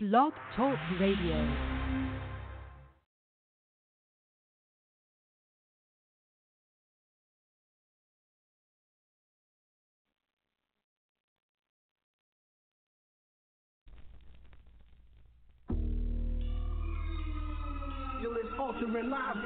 Blog Talk Radio. altering lives,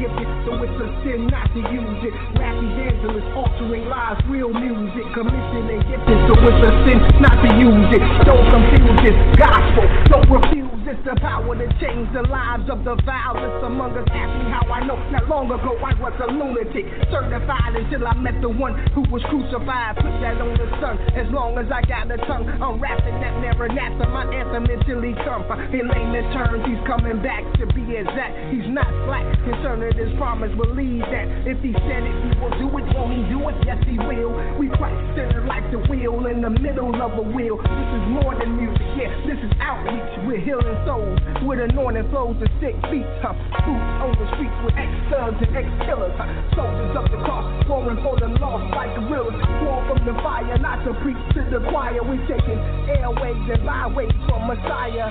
gifted, so it's a sin not to use it. Rap evangelist, altering lives, real music, commissioned and gifted, so it's a sin not to use it. Don't confuse it, gospel, don't refuse it's the power to change the lives of the vilest among us. Ask me how I know. Not long ago I was a lunatic, certified until I met the one who was crucified. Put that on the sun. As long as I got the tongue, I'm rapping that Maranatha, my anthem until he comes. In layman's terms, he's coming back to be exact. He's not slack concerning his promise. Believe that if he said it, he will do it. Won't he do it? Yes, he will. We Christ centered like the wheel in the middle of a wheel. This is more than music. Yeah, this is outreach. We're healing souls with anointing flows to sick feet. Huh? Boots on the streets with ex-thugs and ex-killers. Huh? Soldiers up the cross, roaring for the lost like gorillas. War from the fire, not to preach to the choir. We taking airways and byways from Messiah.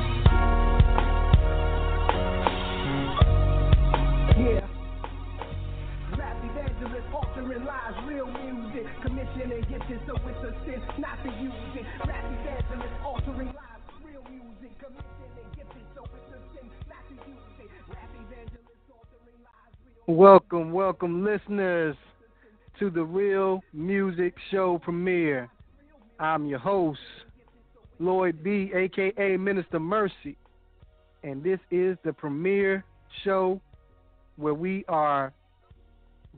Yeah. Rap altering lives, real music. Commission and gifted, so it's a sin not to use it. Welcome, welcome, listeners, to the Real Music Show premiere. I'm your host, Lloyd B., aka Minister Mercy, and this is the premiere show where we are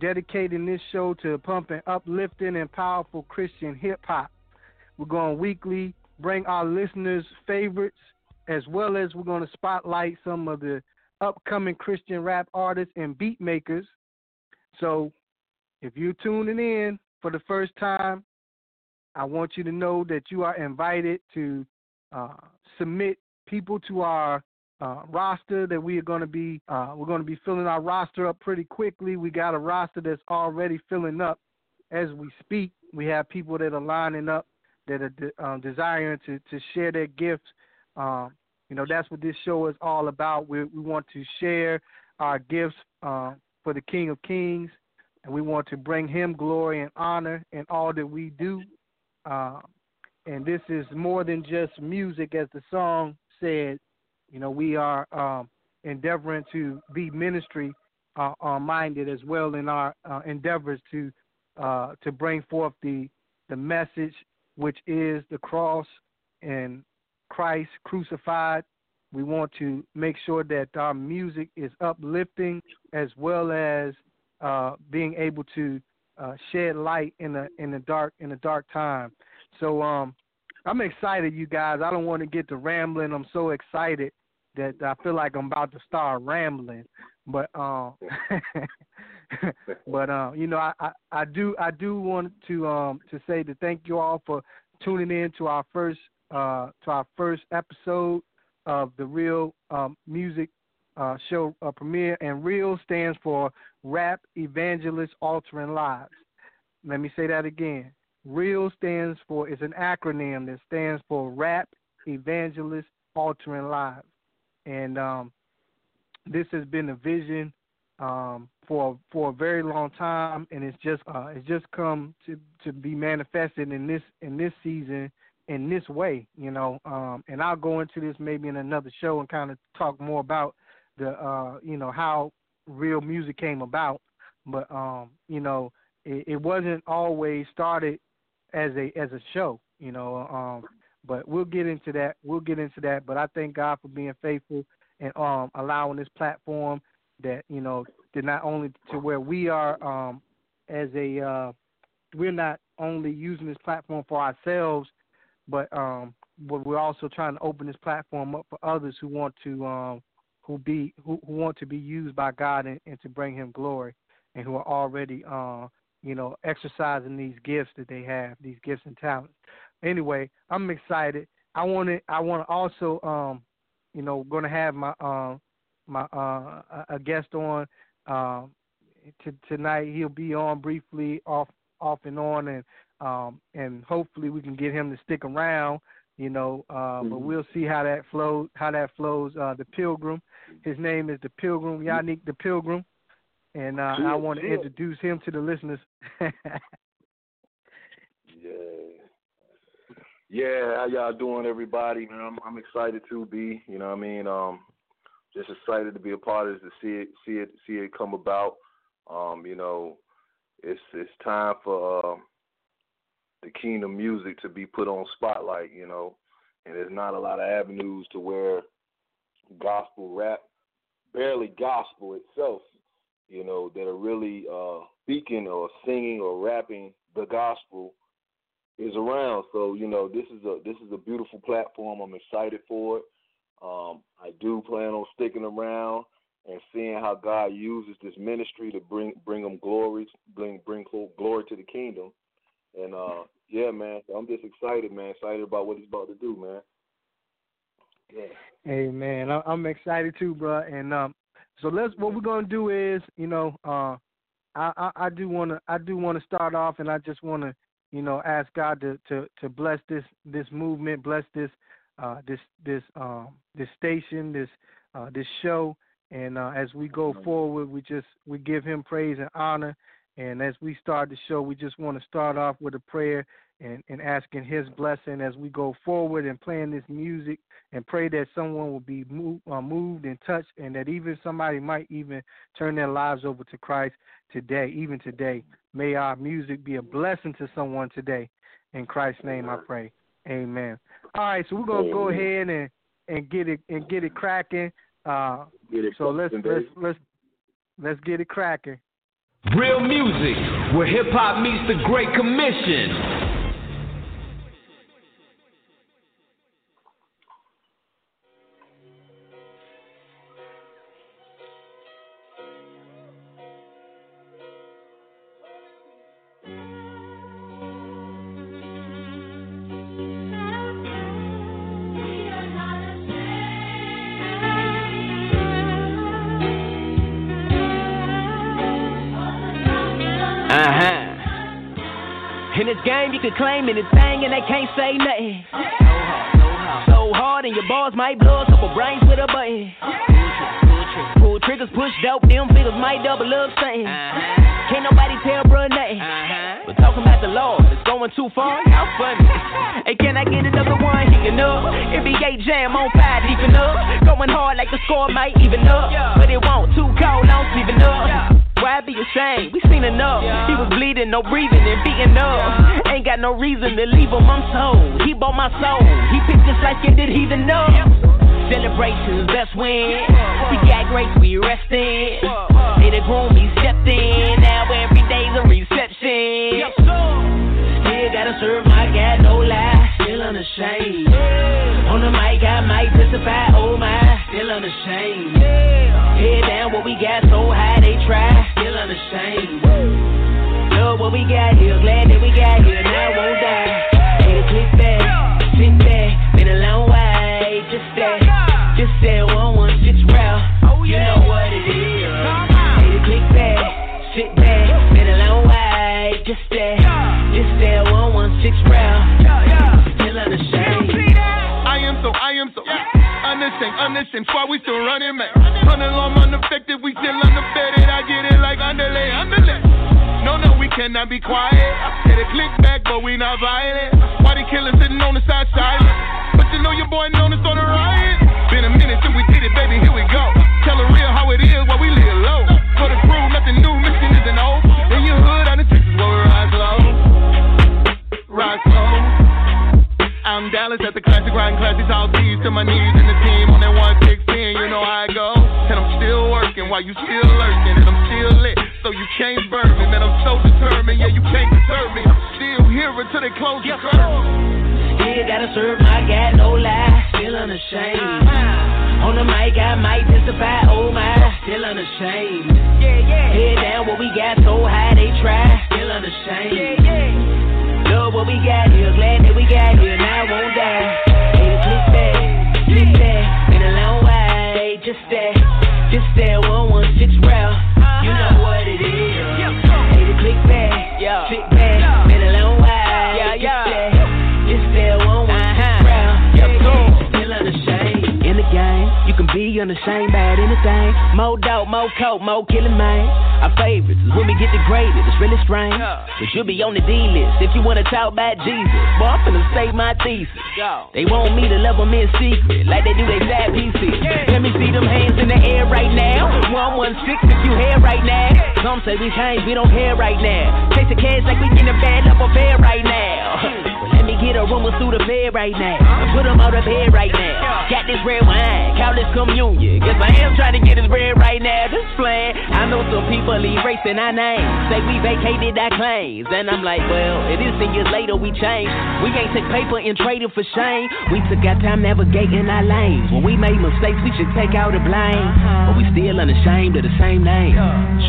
dedicating this show to pumping uplifting and powerful Christian hip hop. We're going weekly bring our listeners' favorites as well as we're going to spotlight some of the upcoming Christian rap artists and beat makers. So if you're tuning in for the first time, I want you to know that you are invited to uh, submit people to our uh, roster that we are going to be uh, we're going to be filling our roster up pretty quickly. We got a roster that's already filling up as we speak. We have people that are lining up that are de- um, desiring to to share their gifts um, you know, that's what this show is all about. We we want to share our gifts uh, for the King of Kings, and we want to bring Him glory and honor in all that we do. Uh, and this is more than just music, as the song said. You know, we are um, endeavoring to be ministry uh, uh minded as well in our uh, endeavors to uh, to bring forth the the message, which is the cross and Christ crucified. We want to make sure that our music is uplifting as well as uh, being able to uh, shed light in the in the dark in the dark time. So um, I'm excited, you guys. I don't want to get to rambling. I'm so excited that I feel like I'm about to start rambling. But um, but um, you know, I, I, I do I do want to um to say to thank you all for tuning in to our first uh, to our first episode of the Real um, Music uh, Show uh, premiere. And Real stands for Rap Evangelist Altering Lives. Let me say that again. REAL stands for, it's an acronym that stands for Rap Evangelist Altering Lives. And um, this has been a vision um, for for a very long time, and it's just uh, it's just come to to be manifested in this in this season in this way, you know. Um, and I'll go into this maybe in another show and kind of talk more about the, uh, you know, how real music came about. But um, you know, it, it wasn't always started as a as a show, you know. Um, but we'll get into that. We'll get into that. But I thank God for being faithful and um, allowing this platform that you know to not only to where we are um, as a uh, we're not only using this platform for ourselves but um, but we're also trying to open this platform up for others who want to um, who be who, who want to be used by God and, and to bring Him glory, and who are already uh, you know exercising these gifts that they have, these gifts and talents. Anyway, I'm excited. I want to I want to also um, you know going to have my uh, my uh, a guest on. To, tonight he'll be on briefly, off off and on, and um, and hopefully we can get him to stick around. You know, uh, mm-hmm. but we'll see how that flows. How that flows. Uh, the Pilgrim, his name is the Pilgrim, Yannick the Pilgrim, and uh, I want to introduce him to the listeners. yeah. Yeah, how y'all doing, everybody? Man, I'm, I'm excited to be. You know, what I mean, um, just excited to be a part of this, to see it, see it, see it come about. Um, you know, it's it's time for uh, the kingdom music to be put on spotlight. You know, and there's not a lot of avenues to where gospel rap, barely gospel itself, you know, that are really uh, speaking or singing or rapping the gospel is around. So you know, this is a this is a beautiful platform. I'm excited for it. Um, I do plan on sticking around and seeing how God uses this ministry to bring bring them glory, bring bring glory to the kingdom. And uh, yeah, man, I'm just excited, man. Excited about what he's about to do, man. Yeah. Hey, man, I'm excited too, bro. And um, so let's. What we're gonna do is, you know, uh, I I, I do wanna I do wanna start off, and I just wanna you know, ask God to to to bless this this movement, bless this uh, this this um, this station, this uh, this show, and uh, as we go forward, we just we give Him praise and honor. And as we start the show, we just want to start off with a prayer and, and asking His blessing as we go forward and playing this music, and pray that someone will be moved, uh, moved and touched, and that even somebody might even turn their lives over to Christ today, even today. May our music be a blessing to someone today. In Christ's name, I pray. Amen. All right, so we're gonna go ahead and and get it and get it cracking. Uh, get it so let's let's let's let's get it cracking. Real music, where hip hop meets the Great Commission. Game, you can claim anything and they can't say nothing. So hard and your balls might blow a couple brains with a button. Pull triggers, push dope, them figures might double up something. Can't nobody tell bruh nothing. But talking about the Lord, it's going too far, how funny. Hey, can I get another one heating up? NBA jam on fire, deep up. Going hard like the score might even up. But it won't, too cold, I'm sleeping up. Why be ashamed? We seen enough. He was bleeding, no breathing, and beating up. Ain't got no reason to leave him, I'm told. He bought my soul. He picked this like it did he the know. Celebrations, best win. We got grace, we resting. They the groom, he stepped in. Now every day's a reception. Still gotta serve my God, no lie. Still unashamed. On the mic, I might testify. Oh my, still unashamed. Head down, what we got so high, they try still unashamed. Love what we got here, glad that we got here, now I won't die. Hey, click back, sit back, been a long way, just that, just that one one six route. Oh, you know what it is. Hey, click back, sit back, been a long way, just that, just that one one six route. Unashamed, why we still running, man? Running long, unaffected, we still undefeated. I get it like underlay, underlay. No, no, we cannot be quiet. Hit a click back, but we not violent. Why the killer sitting on the side silent? But you know your boy known us on the riot. Been a minute since we did it, baby, here we go. Tell the real how it is while we live low. For the crew, nothing new, mission isn't old. In your hood, on the Texas, where we rise low. Rise low. I'm Dallas at the classic riding classic all D's to my knees while you still lurking. And I'm still lit, so you can't burn me. Man, I'm so determined, yeah, you can't deserve me. I'm still here until they close the curtain. Still gotta serve my God, no lie. Still unashamed. Uh-huh. On the mic, I might testify, oh my. Still unashamed. Yeah, yeah. Head down, what we got so high, they try. Still unashamed. Yeah, yeah. Love what we got here, glad that we got here, now I won't die. Hey, click that, click that, been a long way, just that, just that 116 route. Unashamed about anything. More dope, more coke, more killing, man. Our favorites is when we get degraded. It's really strange. But you'll be on the D list if you wanna talk about Jesus. Boy, I'm finna state my thesis. They want me to love them in secret, like they do they side pieces. Let me see them hands in the air right now. 116 if you here right now. Some say we change, we don't care right now. Chase the cash like we in a bad up affair right now. Let me get a room through the bed right now. Put them out of bed right now. Got this red wine, call this communion. Guess I am trying to get this bread right now. This plan. I know some people erasing our names. Say we vacated our claims. And I'm like, well, it is 10 years later we changed. We ain't take paper and trade it for shame. We took our time navigating our lanes. When we made mistakes, we should take out the blame. Uh-huh. But we still unashamed of the same name.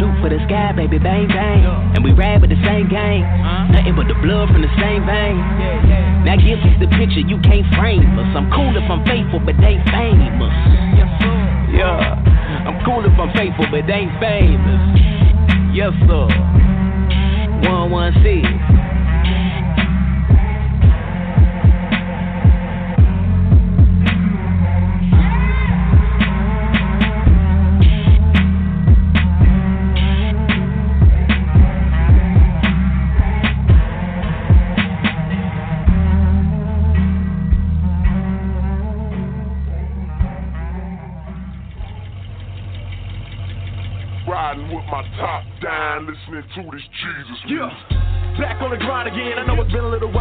Shoot for the sky, baby, bang, bang. And we ride with the same gang. Uh-huh. Nothing but the blood from the same vein. Now give us the picture you can't frame us. I'm cool if I'm faithful, but they famous. Yeah, I'm cool if I'm faithful, but they famous. Yes, sir. 116. Listening to this Jesus music. Yeah. Back on the grind again. I know it's been a little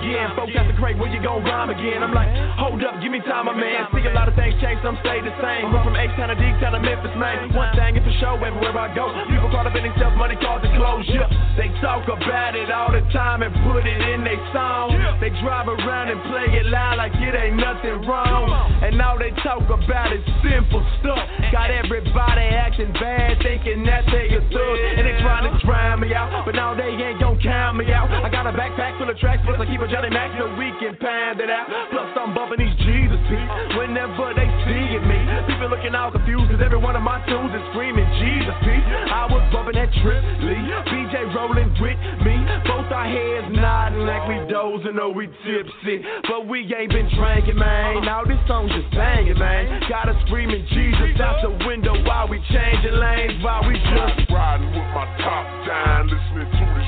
again. Folks got the crate, where you gon' rhyme again? I'm like, hold up, give me time, my man. See a lot of things change, some stay the same. Went from H-Town to D-Town to Memphis, man. One thing is for show everywhere I go. People caught up in themselves, money cause closure. They talk about it all the time and put it in their song. They drive around and play it loud like it ain't nothing wrong. And all they talk about is simple stuff. Got everybody acting bad, thinking that they a thug. And they trying to drown me out, but now they ain't gon' count me out. I got a backpack full of tracks, plus I keep a Johnny Mac so we can pound it out. Plus I'm bumping these Jesus beats whenever they see me. People looking all confused, cause every one of my tunes is screaming Jesus beat. I was bumping that Trip Lee, BJ rolling with me. Both our heads nodding like we dozing or we tipsy. But we ain't been drinking, man. Now this song just banging, man. Got us screaming Jesus out the window while we changing lanes, while we just riding with my top down, listening to Jesus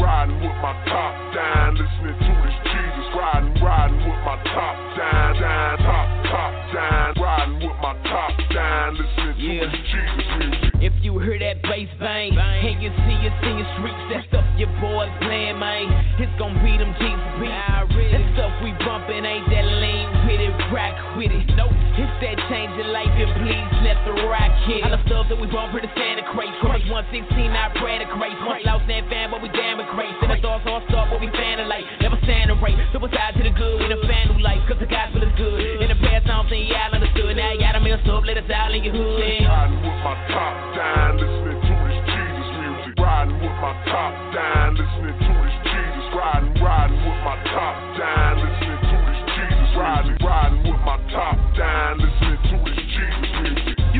riding with my top down, listening to this Jesus. Riding, riding with my top down, down, top, top down. Riding with my top down, listening yeah. to this Jesus music. If you hear that bass bang, bang. and you see us in your streets, that stuff your boys playing, man. It's gonna be them Jesus beats. That stuff we bumping ain't that lean with it, rock with it. Nope, it's that change your life and please let the rock hit. All the stuff that we bump for the Santa crate. Crazy 116, I pray the crate. Once lost that fan, but we damn it crazy. And the thoughts all start, but we fanning like never stand right. Suicide to the good, we the fan new life, cause the gospel is good. In the past, I don't think y'all understood. Now you gotta mess up, let us out in your hood. Riding with my top down, listening to this Jesus music. Riding with my top down, listening to this Jesus. Riding, riding with my top down, listening to this Jesus. Riding, riding with my top down, listening to this Jesus.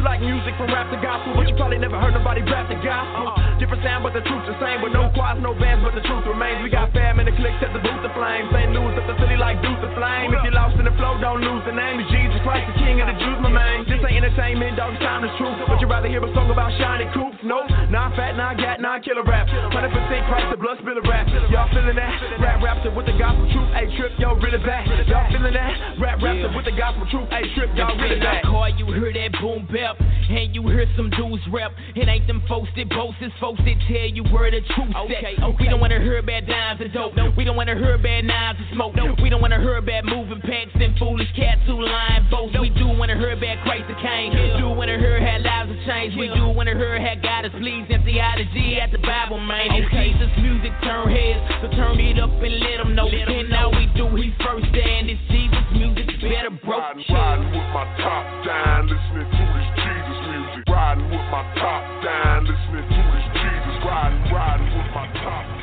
You like music from rap to gospel, but you probably never heard nobody rap the gospel. Uh-uh. Different sound, but the truth's the same. With no choirs, no bands, but the truth remains. We got fam in the click, set the booth the flame. St. Louis up the city like Deuce the flame. If you're lost in the flow, don't lose the name of Jesus Christ, the King of the Jews, my man. This ain't entertainment, dog, it's time to truth. But you rather hear a song about shiny coops? Nope, not fat, not gat, not killer rap. 100% Christ, the blood spiller rap. Y'all feeling that? Rap raps with the gospel truth. Hey, trip, yo, really back. Y'all feeling that? Rap raps with the gospel truth. Hey, trip, y'all really back. Car, you hear that boom bap, and you hear some dudes rap. It ain't them folks that boast, it's folks that tell you where the truth okay, okay. We don't wanna hear bad dimes and dope. No. We don't wanna hear bad knives and smoke. No. We don't wanna hear bad moving packs and foolish cats who lying both. No. We do wanna hear bad Christ the King. Yeah. Do wanna hear how lives have changed. Yeah. We do wanna hear how God is pleased and theology at the Bible, man. Okay. Jesus music turn heads, so turn it up and let them know. Let and all we do, he first and it's Jesus music better broke. Riding, riding with my top down, listening to this Jesus music. Riding with my top down, listening to this Jesus riding, riding with my top down,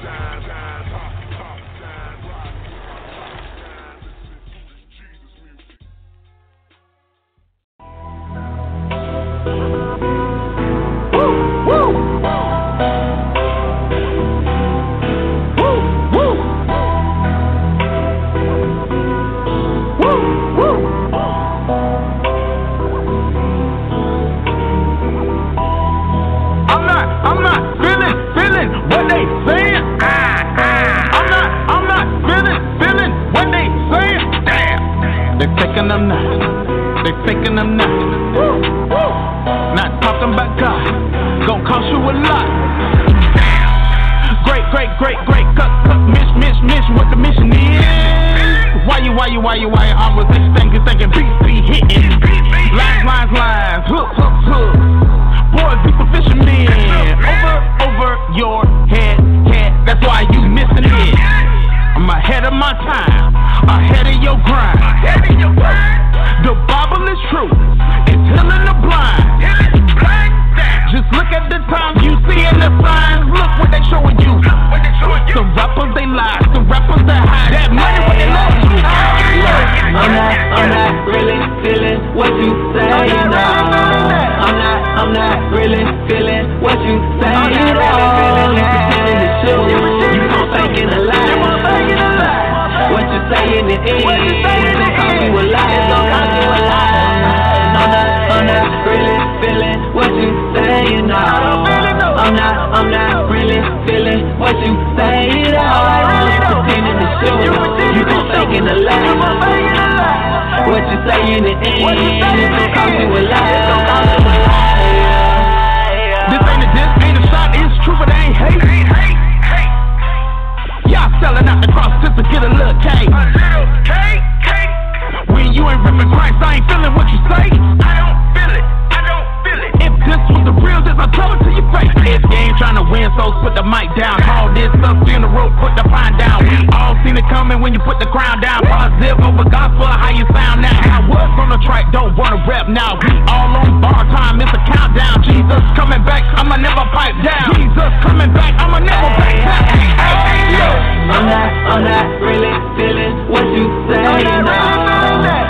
so put the mic down. All this stuff in the road, put the pine down. We all seen it coming when you put the crown down. Positive over gospel, how you sound now? I was on the track, don't wanna rap now. We all on bar time, it's a countdown. Jesus coming back, I'ma never pipe down. Jesus coming back, I'ma never back down. Hey, hey, yo. I'm not, I'm not really feeling what you say. No.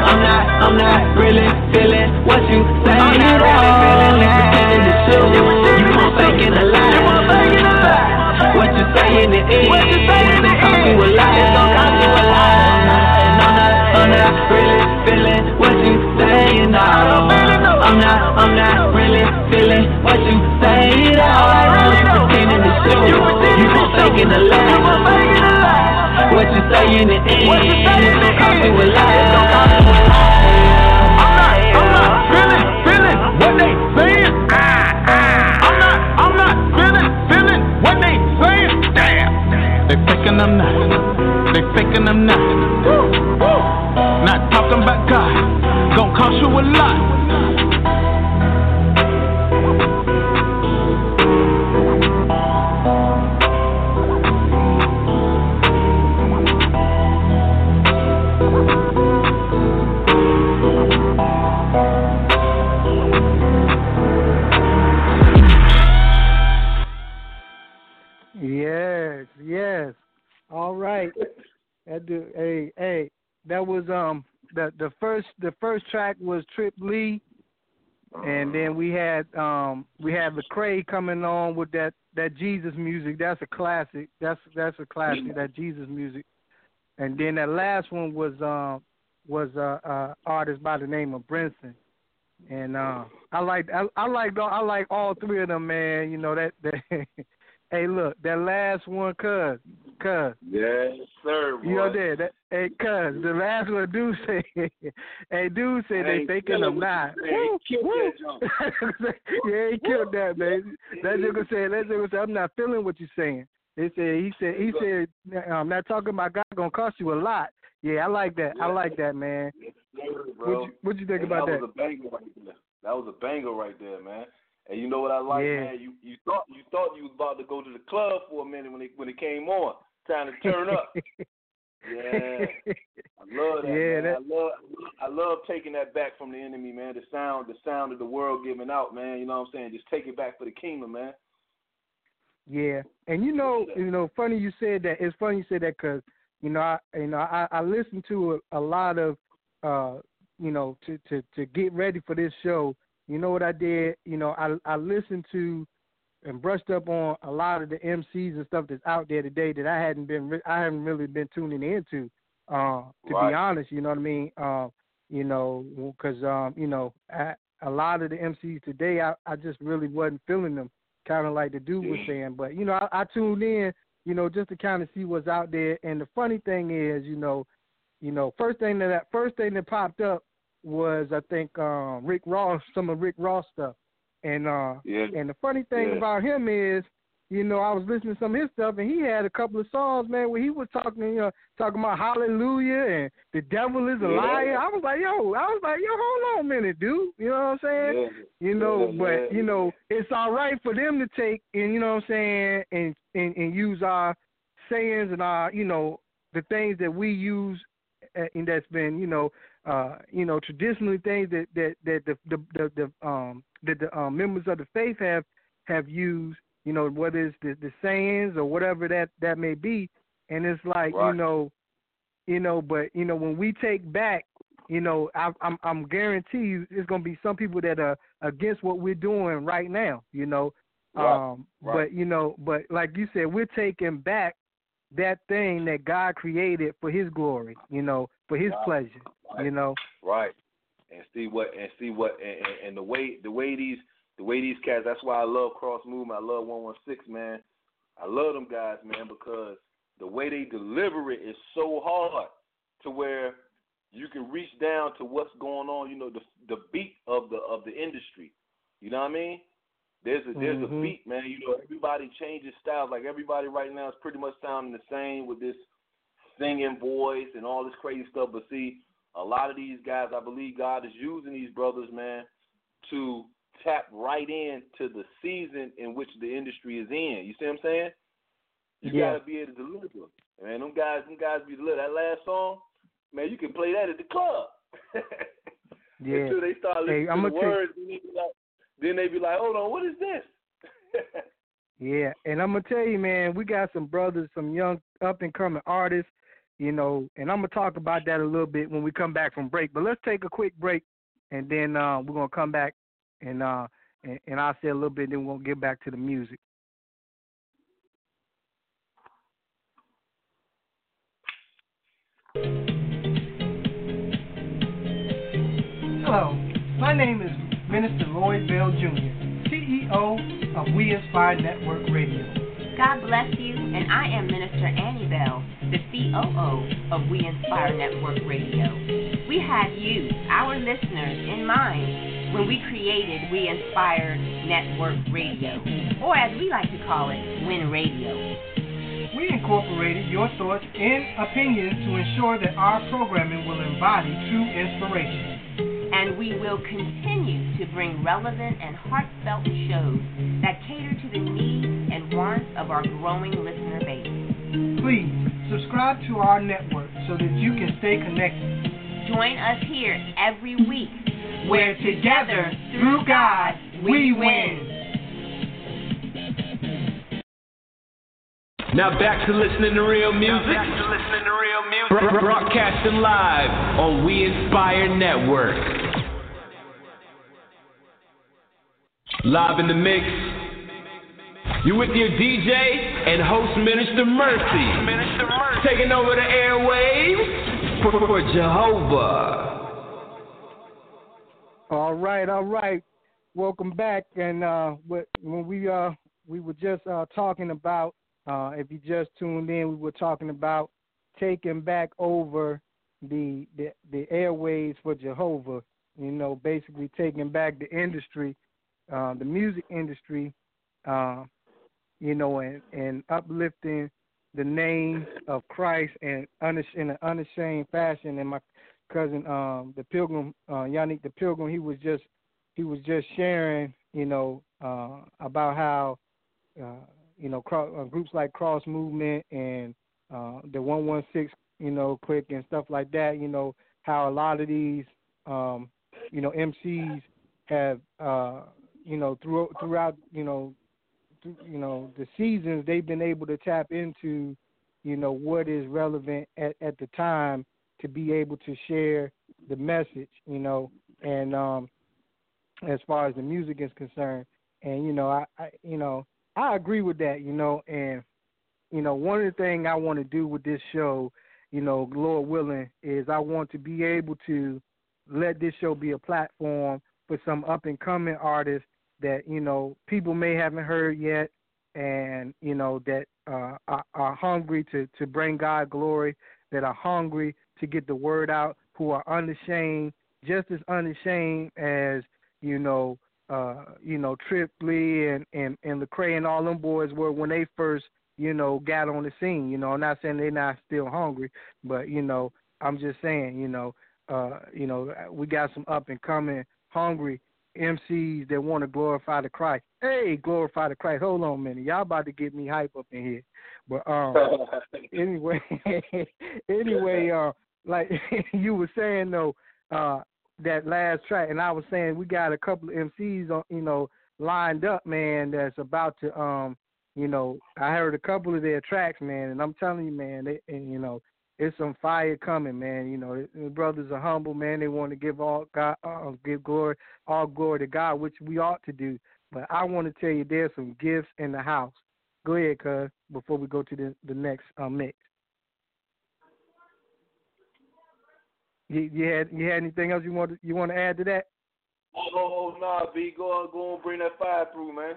I'm not, I'm not really feeling what you say. I'm not really feeling you pretending to shoot. You gon' faking a lie. What you saying it is, it's gon' cost you a lot. It's gon' cost you a lot. I'm not, I'm not really feeling what you saying. No. I'm not, I'm not really feeling what you say. No. What you pretending to shoot. You gon' faking a lie. What you saying it is, it's gon' cost you a lot. It's gon' cost you a lot. Them now. They faking them now. Not talking about God. Gonna cost you a lot. Do, hey, hey, that was um the the first the first track was Trip Lee, and then we had um we had Lecrae coming on with that that Jesus music. That's a classic. That's that's a classic. That Jesus music. And then that last one was um was a uh, uh, artist by the name of Brinson. And uh, I like I, I like I like all three of them, man. You know that that. hey, look, that last one, cuz, cuz. Yes, sir. Boy. You know that? that hey, cuz, the last one, dude say, hey, dude said they Hey, them him not. you said. Killed that junk. yeah, he killed that man. That nigga said, that nigga said, I'm not feeling what you're saying. They said, he said, he said, I'm not talking about God gonna cost you a lot. Yeah, I like that. I like that, man. bro. What you, what you think And about that? that? was a banger right there. That was a banger right there, man. And you know what I like, Yeah. man? You you thought you thought you was about to go to the club for a minute when it when it came on, time to turn up. Yeah. I love that, Yeah, man. that- I love I love taking that back from the enemy, man. The sound the sound of the world giving out, man. You know what I'm saying? Just take it back for the kingdom, man. Yeah, and you know, you know, funny you said that. It's funny you said that because you know, I you know, I, I listened to a, a lot of, uh, you know, to to to get ready for this show. You know what I did? You know, I I listened to and brushed up on a lot of the MCs and stuff that's out there today that I hadn't been I haven't really been tuning into. Uh, to Right. be honest, you know what I mean. Um, you know, because um, you know, I, a lot of the MCs today, I I just really wasn't feeling them kind of like the dude was saying. But you know, I, I tuned in, you know, just to kind of see what's out there. And the funny thing is, you know, you know, first thing that first thing that popped up was I think um Rick Ross, some of Rick Ross stuff. And uh Yeah. and the funny thing Yeah. about him is, you know, I was listening to some of his stuff and he had a couple of songs, man, where he was talking, you know, talking about hallelujah and the devil is a Yeah. liar. I was like, yo, I was like, yo, hold on a minute, dude. You know what I'm saying? You know, but you know, it's all right for them to take and you know what I'm saying, and and, and use our sayings and our, you know, the things that we use uh, and that's been, you know, uh, you know, traditionally things that that that the the the, the um that the um, members of the faith have have used, you know, whether it's the, the sayings or whatever that that may be, and it's like, you know, you know, but you know, when we take back you know, I, I'm I'm guarantee you, it's gonna be some people that are against what we're doing right now. You know, Right, um, right. but you know, but like you said, we're taking back that thing that God created for His glory. You know, for His Right, pleasure. right. You know, Right. And see what and see what and, and, and the way the way these the way these cats that's why I love cross movement, I love one one six, man. I love them guys, man, because the way they deliver it is so hard to where you can reach down to what's going on, you know, the the beat of the of the industry. You know what I mean? There's a there's Mhm. a beat, man. You know, everybody changes styles. Like everybody right now is pretty much sounding the same with this singing voice and all this crazy stuff. But see, a lot of these guys, I believe God is using these brothers, man, to tap right into the season in which the industry is in. You see what I'm saying? You Yeah. gotta be able to deliver. Man, them guys, them guys be deliver. That last song, man, you can play that at the club. yeah. Until they start Hey, listening I'ma the words, then they, like, then they be like, hold on, what is this? Yeah, and I'm gonna tell you, man, we got some brothers, some young up and coming artists, you know, and I'm gonna talk about that a little bit when we come back from break. But let's take a quick break, and then uh, we're gonna come back and uh, and, and I'll say a little bit, then we'll get back to the music. Hello, my name is Minister Lloyd Bell Jr., CEO of We Inspire Network Radio. God bless you, and I am Minister Annie Bell, the COO of We Inspire Network Radio. We had you, our listeners, in mind when we created We Inspire Network Radio, or as we like to call it, Win Radio. We incorporated your thoughts and opinions to ensure that our programming will embody true inspiration. And we will continue to bring relevant and heartfelt shows that cater to the needs and wants of our growing listener base. Please subscribe to our network so that you can stay connected. Join us here every week Where together, through God, we win. Now back to listening to real music. Back to listening to real music. broadcasting live on We Inspire Network. Live in the mix. You with your DJ and host Minister Mercy. Minister Mercy. Taking over the airwaves for, for Jehovah. All right, all right. Welcome back. And uh, when we uh, we were just uh, talking about, uh, if you just tuned in, we were talking about taking back over the the, the airways for Jehovah. You know, basically taking back the industry, uh, the music industry, uh, you know, and, and uplifting the name of Christ and unash- in an unashamed fashion. And my cousin, um, the Pilgrim, uh, Yannick the Pilgrim, he was just he was just sharing, you know, uh, about how, uh, you know, cro- uh, groups like Cross Movement and uh, the One One Six, you know, Clique and stuff like that. You know, how a lot of these, um, you know, MCs have, uh, you know, through, throughout, you know, you know, the seasons they've been able to tap into, you know, what is relevant at, at the time to be able to share the message, you know, and um, as far as the music is concerned, and you know, I, I you know, I agree with that, you know, and you know, one of the things I want to do with this show, you know, Lord willing, is I want to be able to let this show be a platform for some up and coming artists that you know people may haven't heard yet, and you know that uh, are, are hungry to to bring God glory, that are hungry to get the word out, who are unashamed, just as unashamed as you know, uh, you know Trip Lee and and and Lecrae and all them boys were when they first you know got on the scene. You know, I'm not saying they're not still hungry, but you know, I'm just saying, you know, uh, you know, we got some up and coming hungry MCs that want to glorify the Christ. Hey, glorify the Christ. Hold on a minute. Y'all about to get me hype up in here. But um anyway anyway, uh like you were saying though, uh that last track and I was saying we got a couple of MCs on you know, lined up, man, that's about to um you know, I heard a couple of their tracks, man, and I'm telling you, man, they and you know, it's some fire coming, man. You know, the brothers are humble, man. They want to give all God, uh, give glory, all glory to God, which we ought to do. But I want to tell you, there's some gifts in the house. Go ahead, cuz, before we go to the the next uh, mix. You, you had you had anything else you want to, you want to add to that? Oh, oh, oh nah, B, go go and bring that fire through, man.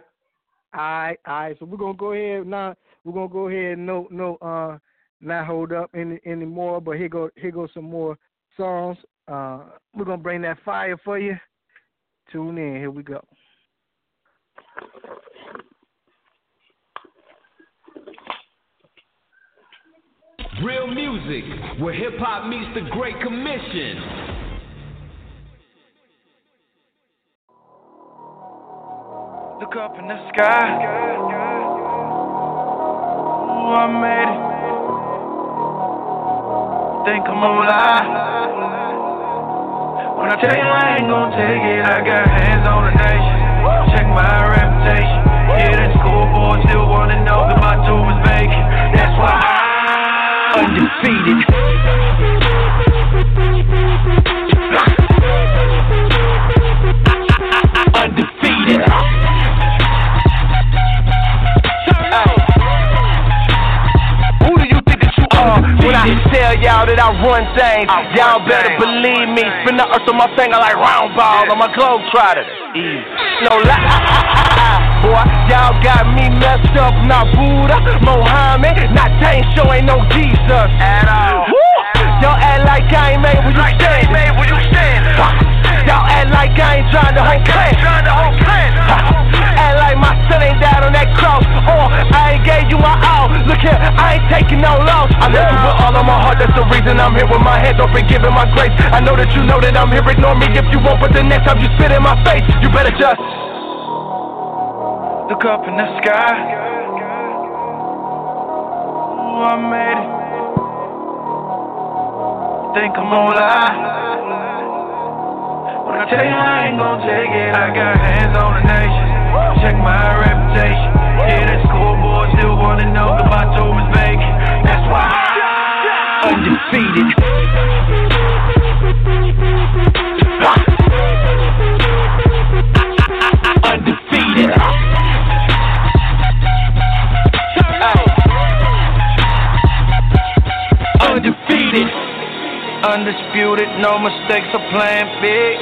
All right, all right. So we're gonna go ahead now. We're gonna go ahead and no no uh not hold up any anymore. But here go here go some more songs. Uh, we're gonna bring that fire for you. Tune in. Here we go. Real music, where hip hop meets the Great Commission. Look up in the sky. Ooh, I made it. Think I'm gonna lie. When I tell you I ain't gonna take it, I got hands on the nation. Check my reputation. Yeah, that scoreboard still wanna know that my tomb is vacant. That's why I'm undefeated. Undefeated. I tell y'all that I run things, y'all better believe me. Spin the earth on my finger like round ball on my globe trotter. No lie. Boy, y'all got me messed up, not Buddha, Mohammed, not Dane, show ain't no Jesus at all. Woo! Y'all act like I ain't made where you stand. Made where you stand. Y'all act like I ain't trying to hold to. Act like my son ain't died on that cross. Or I ain't gave you my all. Look here, I ain't taking no loss. I love you with all of my heart. That's the reason I'm here with my hands open, giving my grace. I know that you know that I'm here. Ignore me if you want, but the next time you spit in my face, you better just look up in the sky. Ooh, I made it. Think I'm gonna lie. Tell you I ain't gonna take it, I got hands on the nation. Check my reputation. Yeah, that scoreboard still wanna know vacant. That's why I'm undefeated. No mistakes, I'm playing big.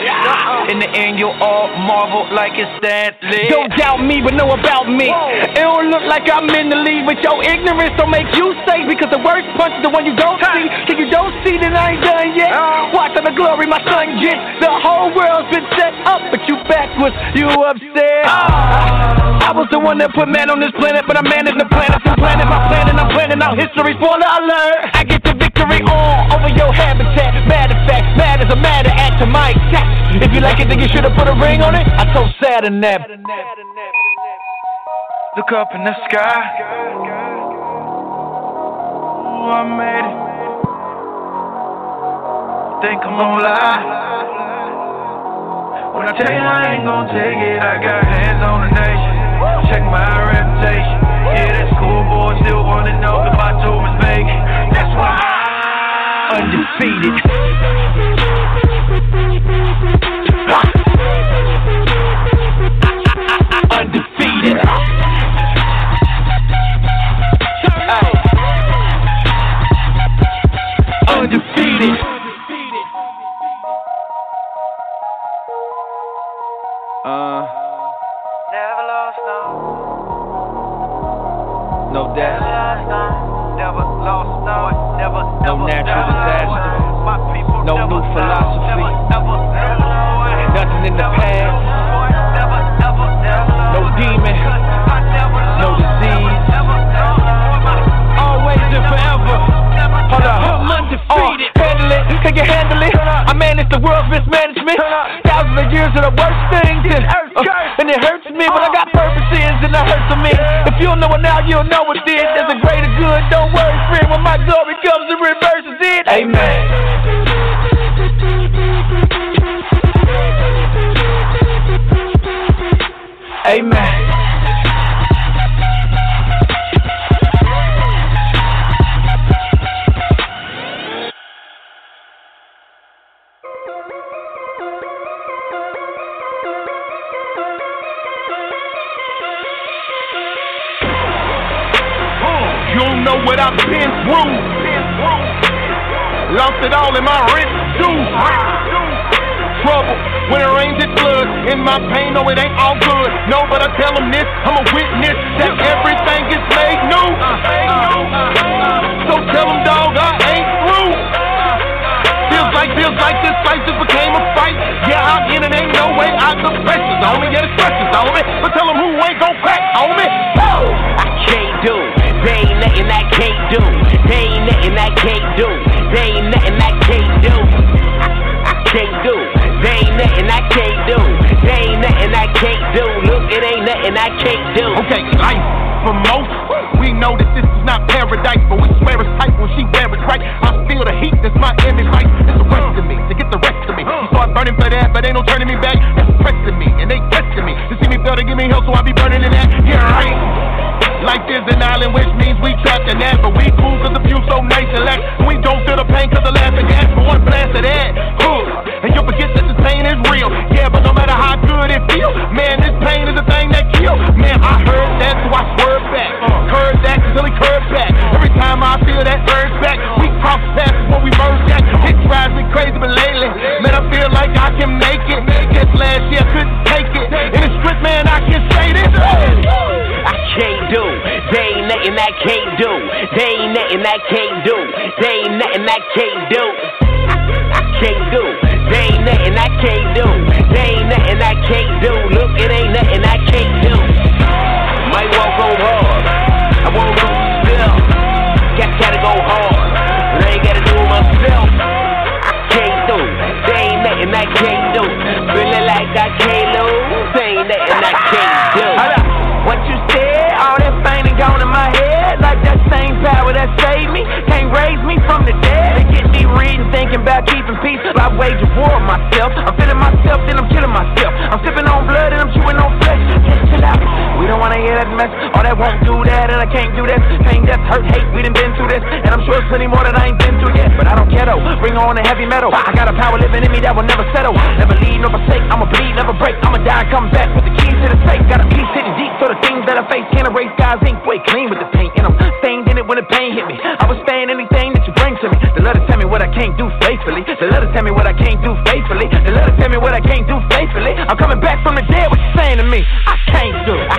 In the end, you'll all marvel like it's Stan Lee. Don't doubt me, but know about me. It don't look like I'm in the lead, but your ignorance don't make you safe because the worst punch is the one you don't see. If you don't see, then I ain't done yet. Watch the glory my son gets. The whole world's been set up, but you backwards, you upset. Ah. I was the one that put man on this planet, but I'm managing the planet. I'm planning my plan, and I'm planning out history. Spoiler alert! I get victory on over your habitat. Matter of fact, mad as a matter at to my exact. If you like it, then you should have put a ring on it. I told Saturn that. Look up in the sky. Ooh, I made it. Think I'm gonna lie. When I tell you I ain't gonna take it, I got hands on the nation. Check my reputation. Yeah, that scoreboard still wanna know that my tomb is vacant. That's why I'm undefeated. Undefeated. Undefeated. Uh, never lost no. No death no natural disaster, no new philosophy, nothing in the past, no demon, no disease, always and forever. Hold up, I'm undefeated. Uh, handle it, can you handle it? I manage the world's mismanagement. Thousands of years of the worst things and uh, and it hurts me but I got uh. purposes and it hurts me. If you don't know it now, you'll know it then. There's a greater good. Don't worry, friend, when my good Amen. Paradise, but we swear it's tight when she wear it right. I feel the heat, that's my image life. It's the rest of me, to get the rest of me. You start burning for that, but ain't no turning me back. That's pressing me, and they testing me. To see me fail to give me hell, so I be burning in that. Yeah, right. Life is an island, which means we trapped in that. But we cool cause the view so nice and lax. We don't feel the pain cause the laughing gas for one blast of that. Huh. And you'll forget that this pain is real. Yeah, but no matter how good it feels, man, this pain is the thing that kills. Man, I heard that, so I swerve back. Curve that until curve back. Every time I feel that urge back, we cross paths before we merge that. It drives me crazy, but lately, man, I feel like I can make it. Guess last year I couldn't take it. In the street, man, I can say this. I can't do. There ain't nothing I can't do. There ain't nothing I can't do. There ain't nothing I can't do. I can't do. There ain't nothing I can't do. There ain't nothing I can't do. Look, it ain't nothing I can't do. Might walk on hard. Nothing I can't do. Feeling like I can't lose. Ain't nothing I can't do. Hold up, What you said, all that fame and gone in my head. Like that same power that saved me, can't raise me from the dead. They get me reading, thinking about keeping peace. I wage a war on myself. I'm feeling myself, then I'm killing myself. I'm sipping on blood and I'm chewing on flesh. Just chill out. Don't wanna hear that mess. Oh, All that won't do that, and I can't do this. Pain, death, hurt, hate. We done been through this, and I'm sure it's plenty more that I ain't been through yet. But I don't care though. Bring on the heavy metal. I got a power living in me that will never settle. Never leave, never forsake. I'ma bleed, never break. I'ma die, come back with the keys to the safe. Got a piece sitting deep, so the things that I face can't erase God's ink. Way clean with the paint, and I'm stained in it when the pain hit me. I was staying anything that you bring to me. The letters tell me what I can't do faithfully. The letters tell me what I can't do faithfully. The letters tell me what I can't do faithfully. I'm coming back from the dead. What you saying to me? I can't do. I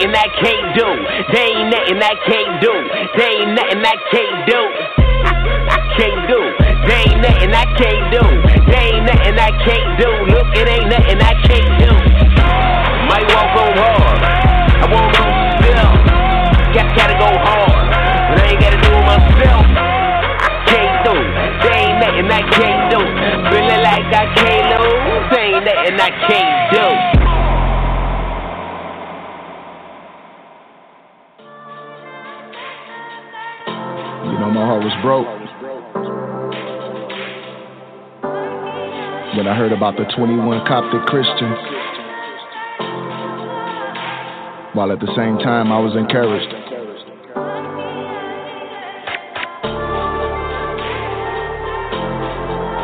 nothing I can't do. There ain't nothing I can't do. There ain't nothing I can't do. I can't do. There ain't nothing I can't do. There ain't nothing I can't do. Look, it ain't nothing I can't do. Might walk on hard. I won't lose still. Got gotta go hard. But I ain't gotta do it myself. I can't do. There ain't nothing I can't do. Feeling like I can't lose. There ain't nothing I can't heart was broke when I heard about the 21 Coptic Christians. While at the same time, I was encouraged.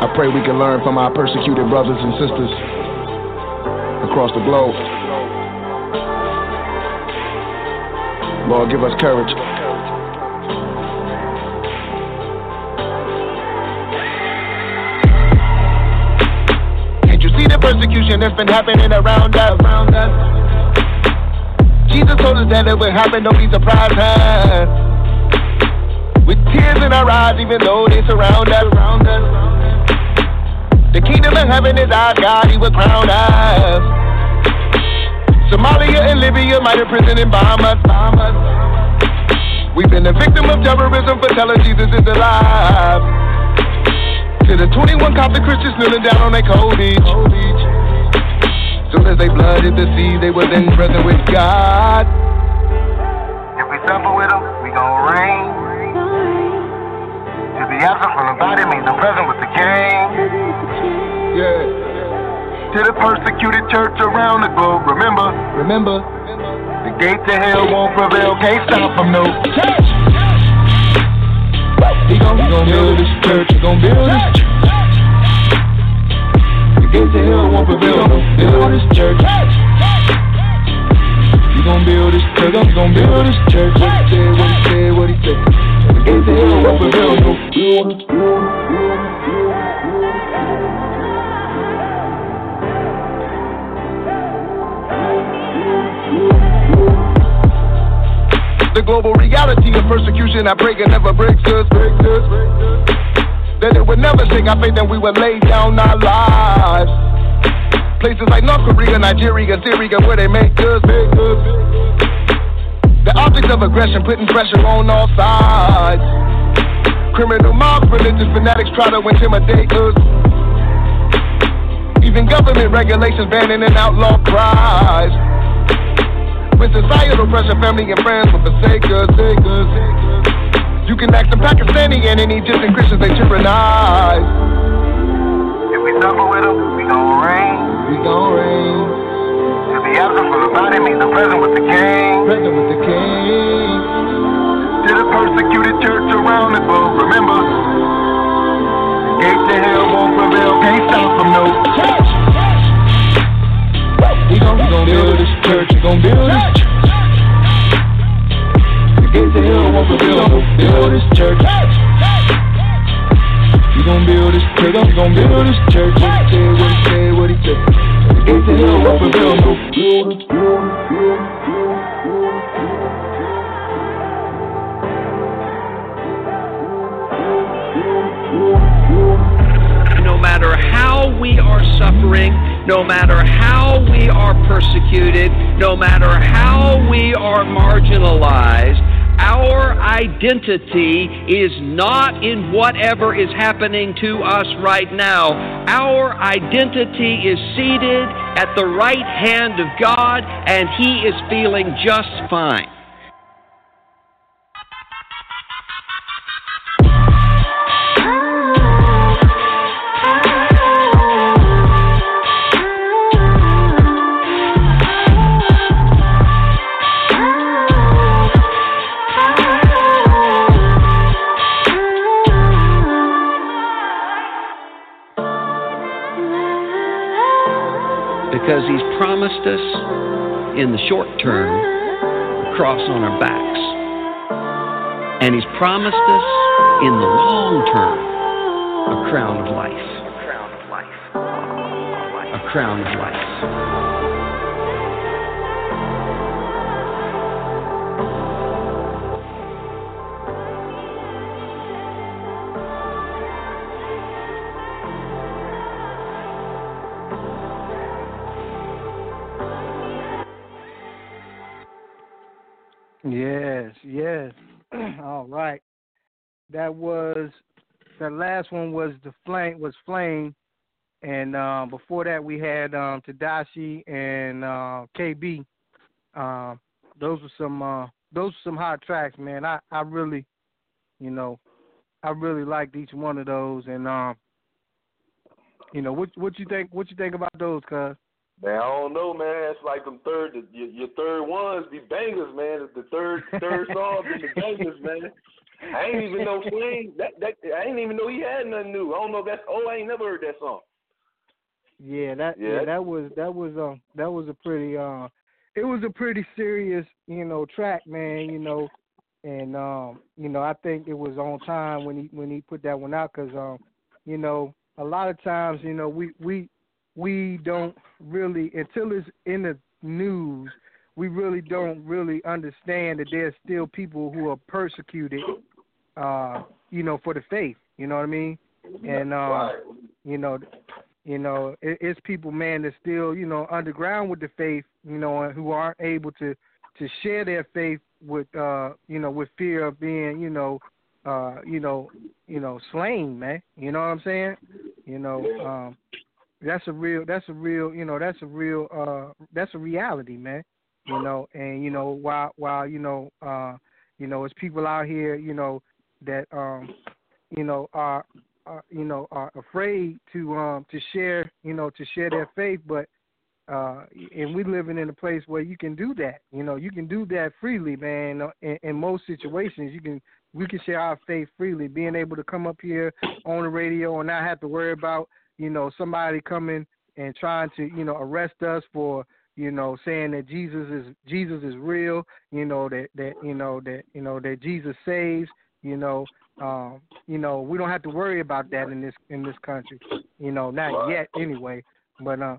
I pray we can learn from our persecuted brothers and sisters across the globe. Lord, give us courage. Persecution that's been happening around us? Around us? Jesus told us that it would happen, don't be surprised, huh? With tears in our eyes, even though they surround us. Around us. The kingdom of heaven is our God, He will crown us. Somalia and Libya might imprison and bomb us. Bomb us. We've been a victim of terrorism for telling Jesus is alive. To the 21 Coptic Christians kneeling down on their cold beach. So soon as they blooded the sea, they were then present with God. If we suffer with them, we gon' reign. To be absent from the body means I'm present with the king. Yeah. To the persecuted church around the globe, remember, remember, the gates of hell won't prevail, can't stop them, no. This church. What he said, what he said, what he said. The hell no. The global reality of persecution, I pray it never breaks us. Breaks us. That it would never shake our faith and we would lay down our lives. Places like North Korea, Nigeria, Syria, where they make us. Make us. Objects of aggression putting pressure on all sides. Criminal mobs, religious fanatics try to intimidate us. Even government regulations banning and outlaw cries. With societal pressure, family and friends will forsake us. You can ask the Pakistani and any Egyptian Christians they tyrannize. If we suffer with them, we gon' reign. We gon' reign. To be absent from the body means I'm present with the king. Present with the king. To the persecuted church around the globe, remember, the gates of hell won't prevail, can't stop them, no. Gon' he gon' build this church, he gon' build this church. The gates of hell won't prevail. Build this church. He gon' build this church, he gon' build this church. What what he no matter how we are suffering, no matter how we are persecuted, no matter how we are marginalized, our identity is not in whatever is happening to us right now. Our identity is seated at the right hand of God, and He is feeling just fine. Us in the short term a cross on our backs. And he's promised us in the long term a crown of life. A crown of life. A crown of life. Yes. All right. That was the last one was the flame was flame, and uh, before that we had um, Tedashii and uh, KB. Um, those were some uh, those were some hot tracks, man. I I really, you know, I really liked each one of those, and um, you know, what what you think what you think about those, cuz? Man, I don't know, man. It's like them third, the, your, your third ones be bangers, man. The third, third song be the bangers, man. I ain't even know Flame. That that I ain't even know he had nothing new. I don't know if that's. Oh, I ain't never heard that song. Yeah, that Yeah. yeah, that was that was um that was a pretty uh it was a pretty serious, you know, track, man, you know. And um, you know, I think it was on time when he when he put that one out cuz um, you know, a lot of times, you know, we we we don't really until it's in the news, we really don't really understand that there's still people who are persecuted uh, you know, for the faith, you know what I mean? And Right. you know, you know, it, it's people, man, that's still, you know, underground with the faith, you know, and who aren't able to to share their faith with, uh, you know, with fear of being, you know, uh, you know, you know, slain, man. You know what I'm saying? You know, um, that's a real that's a real you know that's a real uh that's a reality man you know and you know while while you know uh you know it's people out here you know that um you know are, are you know are afraid to um to share you know to share their faith but uh and we living in a place where you can do that you know you can do that freely man in, in most situations you can we can share our faith freely being able to come up here on the radio and not have to worry about you know, somebody coming and trying to, you know, arrest us for, you know, saying that Jesus is Jesus is real, you know, that that you know that you know that Jesus saves, you know, um, you know, we don't have to worry about that in this in this country. You know, not yet anyway. But uh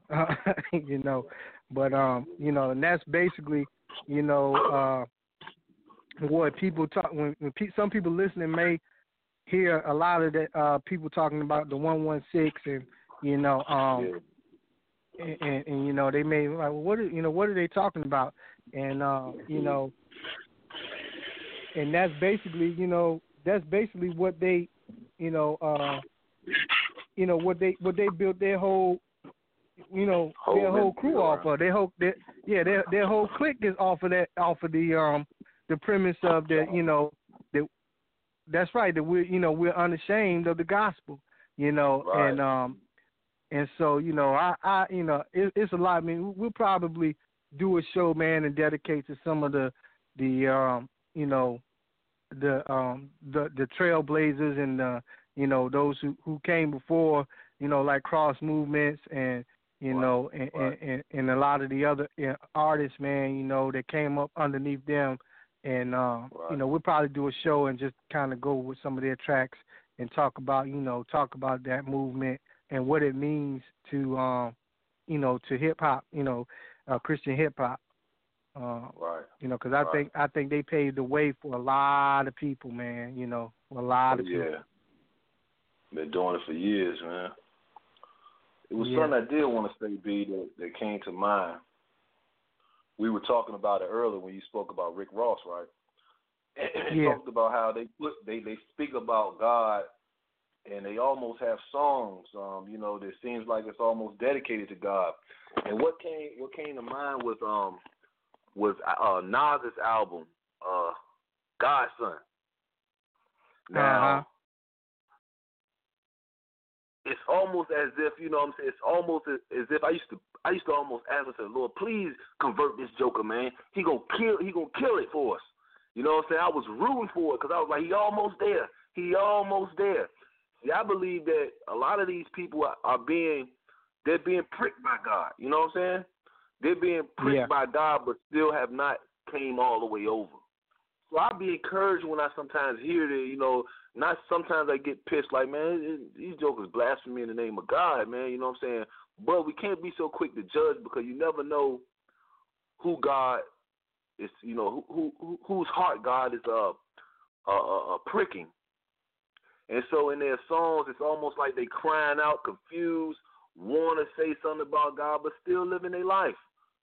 you know, but um, you know, and that's basically, you know, uh what people talk when, when pe- some people listening may hear a lot of the uh, people talking about the one one six and you know um and, and, and you know they may like well, what are, you know what are they talking about? And uh you know and that's basically you know that's basically what they you know uh you know what they what they built their whole you know their whole crew off of. Their whole their, yeah their their whole clique is off of that off of the um the premise of the you know that that's right that we're you know we're unashamed of the gospel you know Right. and um and so you know i i you know it, it's a lot i mean we'll probably do a show man and dedicate to some of the the um you know the um the the trailblazers and the you know those who who came before you know like Cross Movements and you know and, and and and a lot of the other uh, artists man you know that came up underneath them and uh, you know we'll probably do a show and just kind of go with some of their tracks and talk about you know talk about that movement and what it means to um you know to hip hop you know uh, Christian hip hop uh, Right. you know because I Right. think I think they paved the way for a lot of people man you know a lot of people yeah. Been doing it for years, man. It was Yeah. something I did want to say, B, that, that came to mind. We were talking about it earlier when you spoke about Rick Ross, right? And Yeah. talked about how they put they they speak about God, and they almost have songs, um, you know, that seems like it's almost dedicated to God. And what came what came to mind was um was uh Nas's album, uh, God's Son. Now Uh-huh. It's almost as if you know what I'm saying. It's almost as, as if I used to I used to almost ask myself, Lord, please convert this Joker, man. He gonna kill he gonna kill it for us. You know what I'm saying? I was rooting for it because I was like, he almost there. He almost there. See, I believe that a lot of these people are, are being they're being pricked by God. You know what I'm saying? They're being pricked Yeah. by God, but still have not came all the way over. So I'll be encouraged when I sometimes hear that, you know, not sometimes I get pissed like, man, it- these jokers blasphemy in the name of God, man, you know what I'm saying? But we can't be so quick to judge because you never know who God is, you know, who, who whose heart God is uh, uh, uh, uh pricking. And so in their songs, it's almost like they crying out, confused, want to say something about God, but still living their life.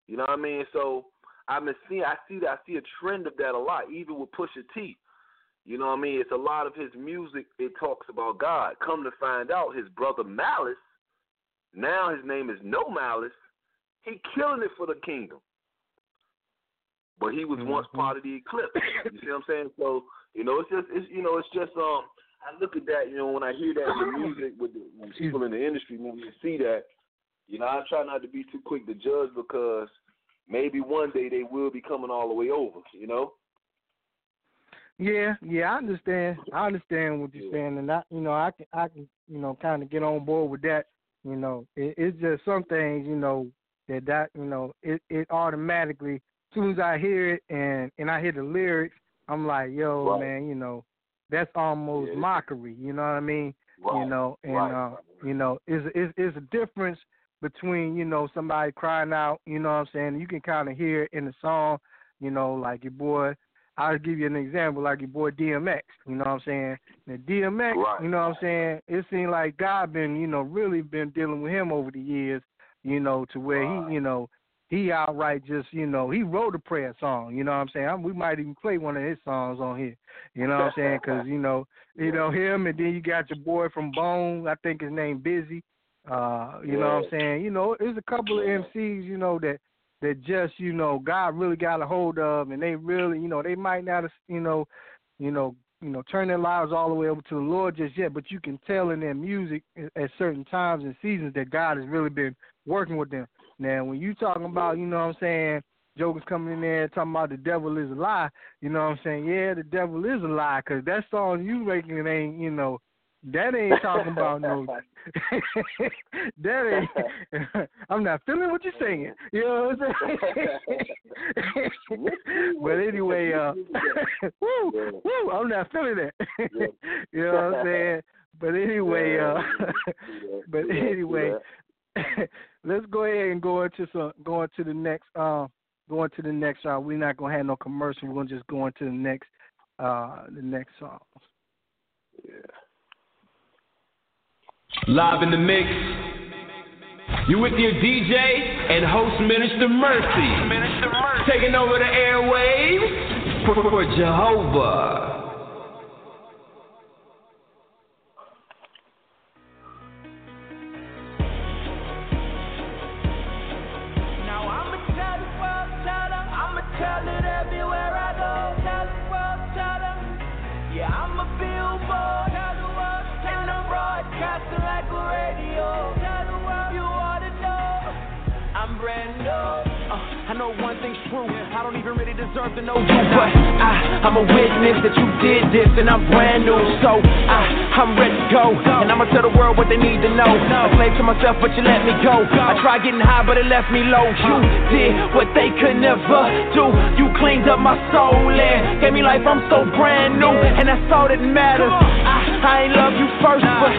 You know what I mean? So Been seeing, I see that, I see a trend of that a lot, even with Pusha T. You know what I mean? It's a lot of his music. It talks about God. Come to find out, his brother Malice, now his name is No Malice. He killing it for the kingdom. But he was once part of the Clipse. You see what I'm saying? So you know, it's just, it's you know, it's just um. I look at that, you know, when I hear that in the music with the when people in the industry, when you see that, you know, I try not to be too quick to judge because maybe one day they will be coming all the way over. You know. Yeah, yeah, I understand. I understand what you're saying, and I, you know, I can, I can, you know, kind of get on board with that. You know, it, it's just some things, you know, that that, you know, it, it automatically, as soon as I hear it and and I hear the lyrics, I'm like, yo, Right. man, you know, that's almost Yeah. mockery. You know what I mean? You know, and right, uh, you know, is is is a difference between you know somebody crying out. You know what I'm saying? You can kind of hear it in the song. You know, like your boy. I'll give you an example, like your boy DMX. You know what I'm saying? Now DMX, Right. you know what I'm saying? It seemed like God been, you know, really been dealing with him over the years. You know, to where he, you know, he outright just, you know, he wrote a prayer song. You know what I'm saying? I, we might even play one of his songs on here. You know what I'm saying? Because you know, you know him, and then you got your boy from Bone. I think his name Bizzy. Uh, you know what I'm saying? You know, there's a couple of MCs, you know, that that just, you know, God really got a hold of and they really, you know, they might not have, you know, you know, you know, turn their lives all the way over to the Lord just yet, but you can tell in their music at certain times and seasons that God has really been working with them. Now, when you talking about, you know what I'm saying, jokers coming in there talking about the devil is a lie, you know what I'm saying? Yeah, the devil is a lie because that song you making it ain't, you know, that ain't talking about no. that ain't. I'm not feeling what you're saying. You know what I'm saying? but anyway, uh, woo, woo, I'm not feeling that. you know what I'm saying? But anyway, uh, but anyway, let's go ahead and go into some go into the next um going to the next song. We're not gonna have no commercial. We're gonna just go into the next uh the next song. Yeah. Live in the mix. You with your DJ and host Minister Mercy. Minister Mercy. Taking over the airwaves for, for Jehovah. Now I don't even really deserve to know you, but I, I'm a witness that you did this, and I'm brand new. So I, I'm ready to go, and I'ma tell the world what they need to know. I slave to myself, but you let me go. I tried getting high, but it left me low. You did what they could never do. You cleaned up my soul and gave me life. I'm so brand new, and that's all that matters. I, I ain't love you first, but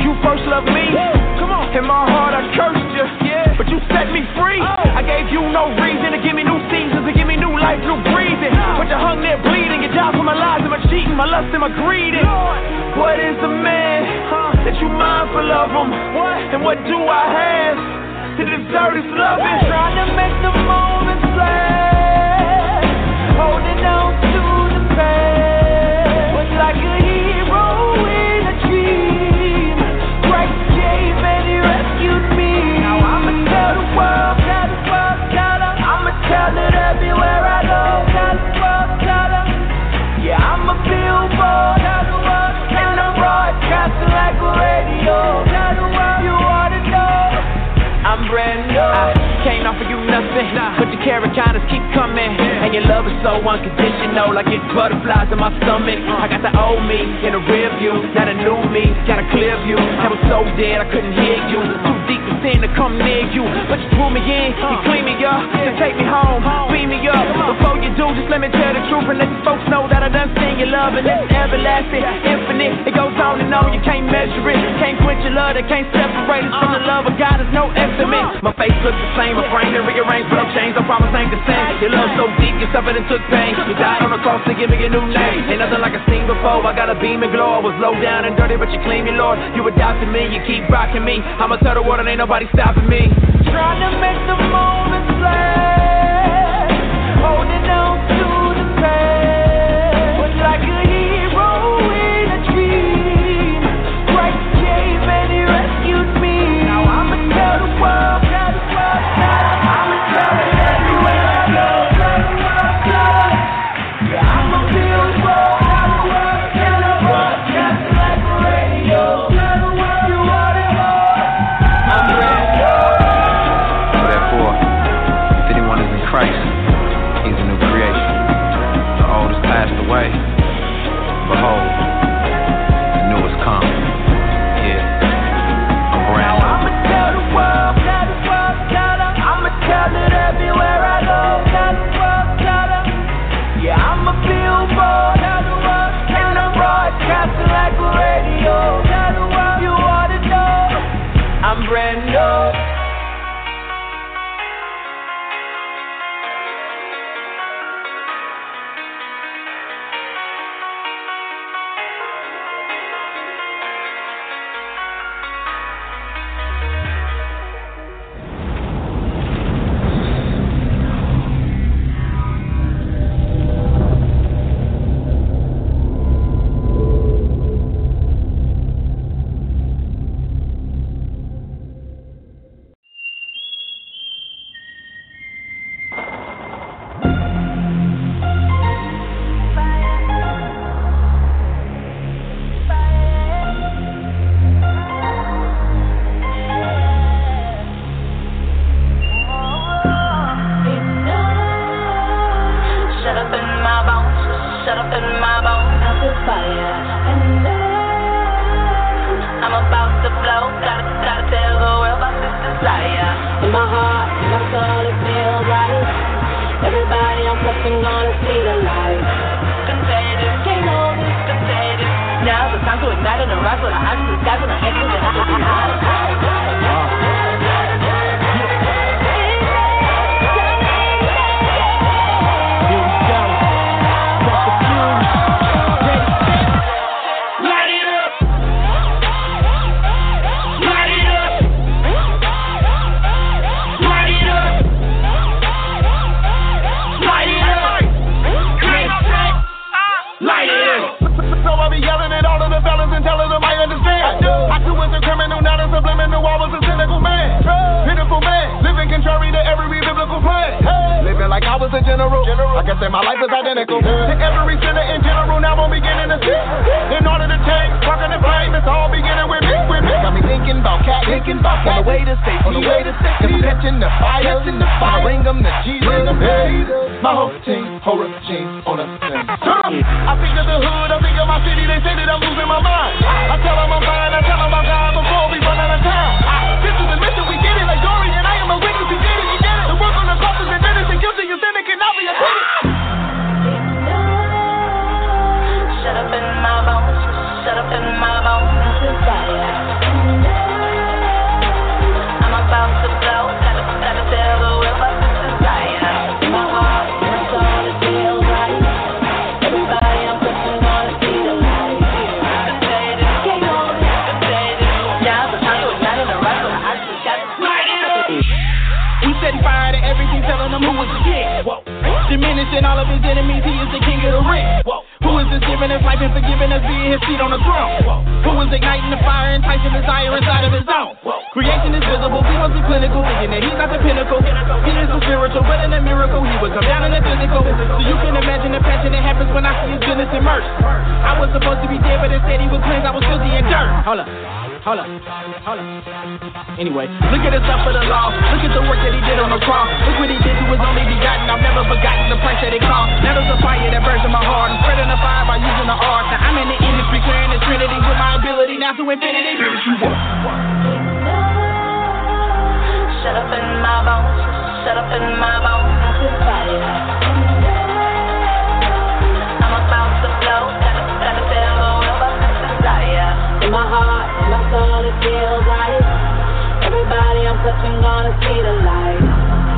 you first loved me. Come on, in my heart I cursed you, but you set me free. Oh. I gave you no reason life, new breathing. But you hung there bleeding, you died for my lies and my cheating, my lust and my greed. What is a man that you mindful of him? And what do I have to deserve this loving? Trying to make the moments last, holding on to the past. Brand new. I offer you nothing, but your kindness keep coming. And your love is so unconditional, like it's butterflies in my stomach. I got the old me in the rear view, now the new me got a clear view. I was so dead I couldn't hear you, too deep to sin to come near you. But you pull me in, you clean me up, then take me home, beam me up. Before you do, just let me tell the truth and let these folks know that I done seen your love and it's everlasting, infinite. It goes on and on, you can't measure it, can't quench your love, that can't separate us from the love of God. There's no estimate. My face looks the same, my brain to rearrange, but I'm changed. I promise ain't the same. Your love so deep, you suffered and took pain. You died on the cross to give me a new name. Ain't nothing like I seen before. I got a beam and glow. I was low down and dirty, but you clean me, Lord. You adopted me, you keep rocking me. I'ma tell the world and ain't nobody stopping me. Trying to make the moments last, holding on to the past. But like with the eyes his goodness and mercy. I was supposed to be dead, but instead he was cleansed, I was filthy and dirt. Hold up. Hold up, hold up. Anyway, look at his stuff for the law. Look at the work that he did on the cross. Look what he did to his only begotten. I've never forgotten the price that it cost. Now there's a fire that burns in my heart. I'm spreading the fire by using the art. Now I'm in the industry, carrying the Trinity with my ability now to infinity. Shut up in my bones, shut up in my bones, My heart, in my soul, it feels right. Everybody I'm touching gonna see the light.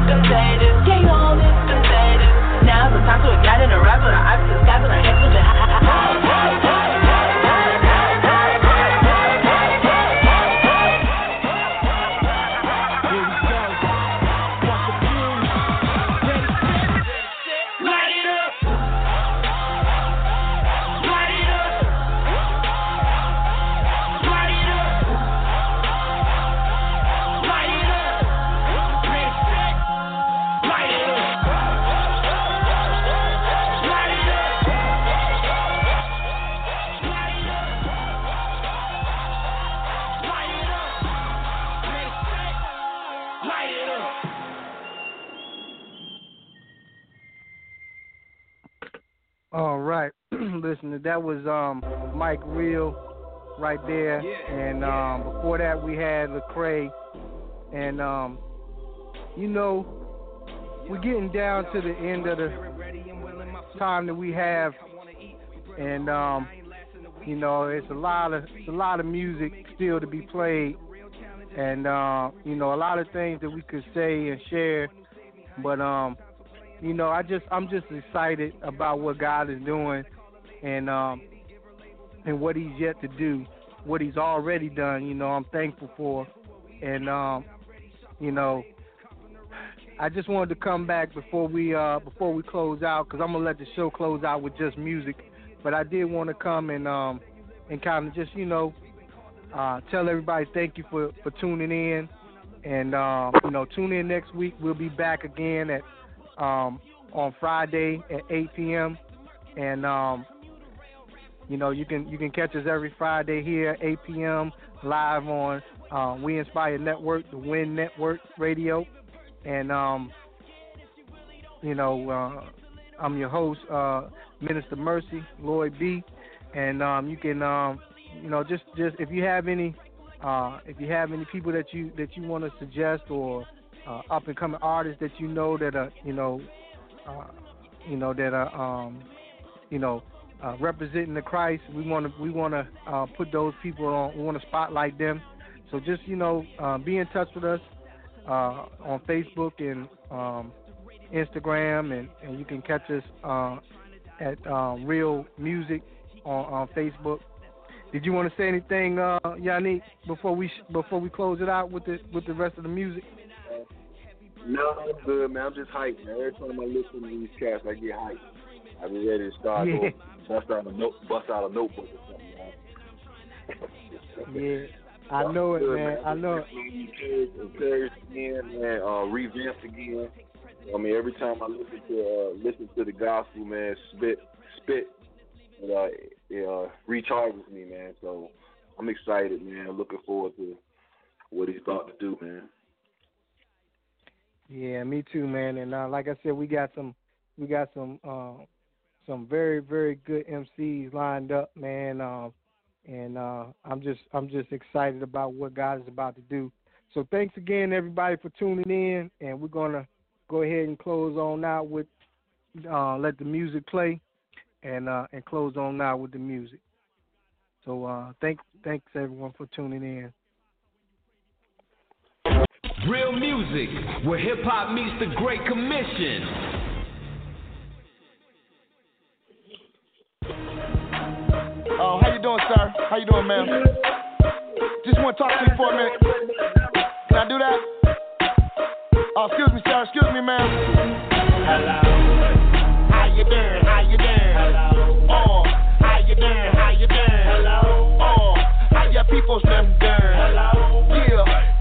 Contagious, can't hold it, contagious. Now's the time to ignite and our to the sky with our hands to the right, listen, that was um Mike Real right there, and um before that we had Lecrae, and um you know we're getting down to the end of the time that we have, and um you know it's a lot of it's a lot of music still to be played, and uh, you know a lot of things that we could say and share, but um you know, I just I'm just excited about what God is doing and um and what he's yet to do, what he's already done, you know, I'm thankful for. And um you know, I just wanted to come back before we uh before we close out cuz I'm to let the show close out with just music, but I did want to come and um and kind of just, you know, uh tell everybody thank you for for tuning in and um you know, tune in next week. We'll be back again at um, on Friday at 8 p.m. And um, you know you can you can catch us every Friday here at 8 p.m. live on uh, We Inspire Network, the Win Network Radio, and um, you know uh, I'm your host, uh, Minister Mercy Lloyd B. And um, you can um, you know just just if you have any uh, if you have any people that you that you want to suggest or uh, up and coming artists that you know that are you know uh, you know that are um, you know uh, representing the Christ. We want to we want to uh, put those people on. We want to spotlight them. So just you know, uh, be in touch with us uh, on Facebook and um, Instagram, and, and you can catch us uh, at um, Real Music on, on Facebook. Did you want to say anything, uh, Yannick, before we sh- before we close it out with the with the rest of the music? No, I'm good, man. I'm just hyped, man. Every time I listen to these cats, I get hyped. I be ready to start Yeah. Bust out a note, bust out a notebook or something, man. Yeah, I know it, man. I know it. Encouraged, encouraged again, man. Uh, revamped again. I mean, every time I listen to uh, listen to the gospel, man, spit, spit, it, uh, it uh, recharges me, man. So I'm excited, man. Looking forward to what he's about to do, man. Yeah, me too, man. And uh, like I said, we got some we got some uh, some very very good MCs lined up, man. Um, and uh, I'm just I'm just excited about what God is about to do. So thanks again, everybody, for tuning in, and we're gonna go ahead and close on out with uh, let the music play, and uh, and close on out with the music. So uh, thank thanks everyone for tuning in. Real music, where hip hop meets the Great Commission. Oh, how you doing, sir? How you doing, ma'am? Just want to talk to you for a minute. Can I do that? Oh, excuse me, sir. Excuse me, ma'am. Hello. How you doing? How you doing? Hello. Oh, how you doing? How you doing? Hello. Oh, how your people them doing? Hello. Yeah,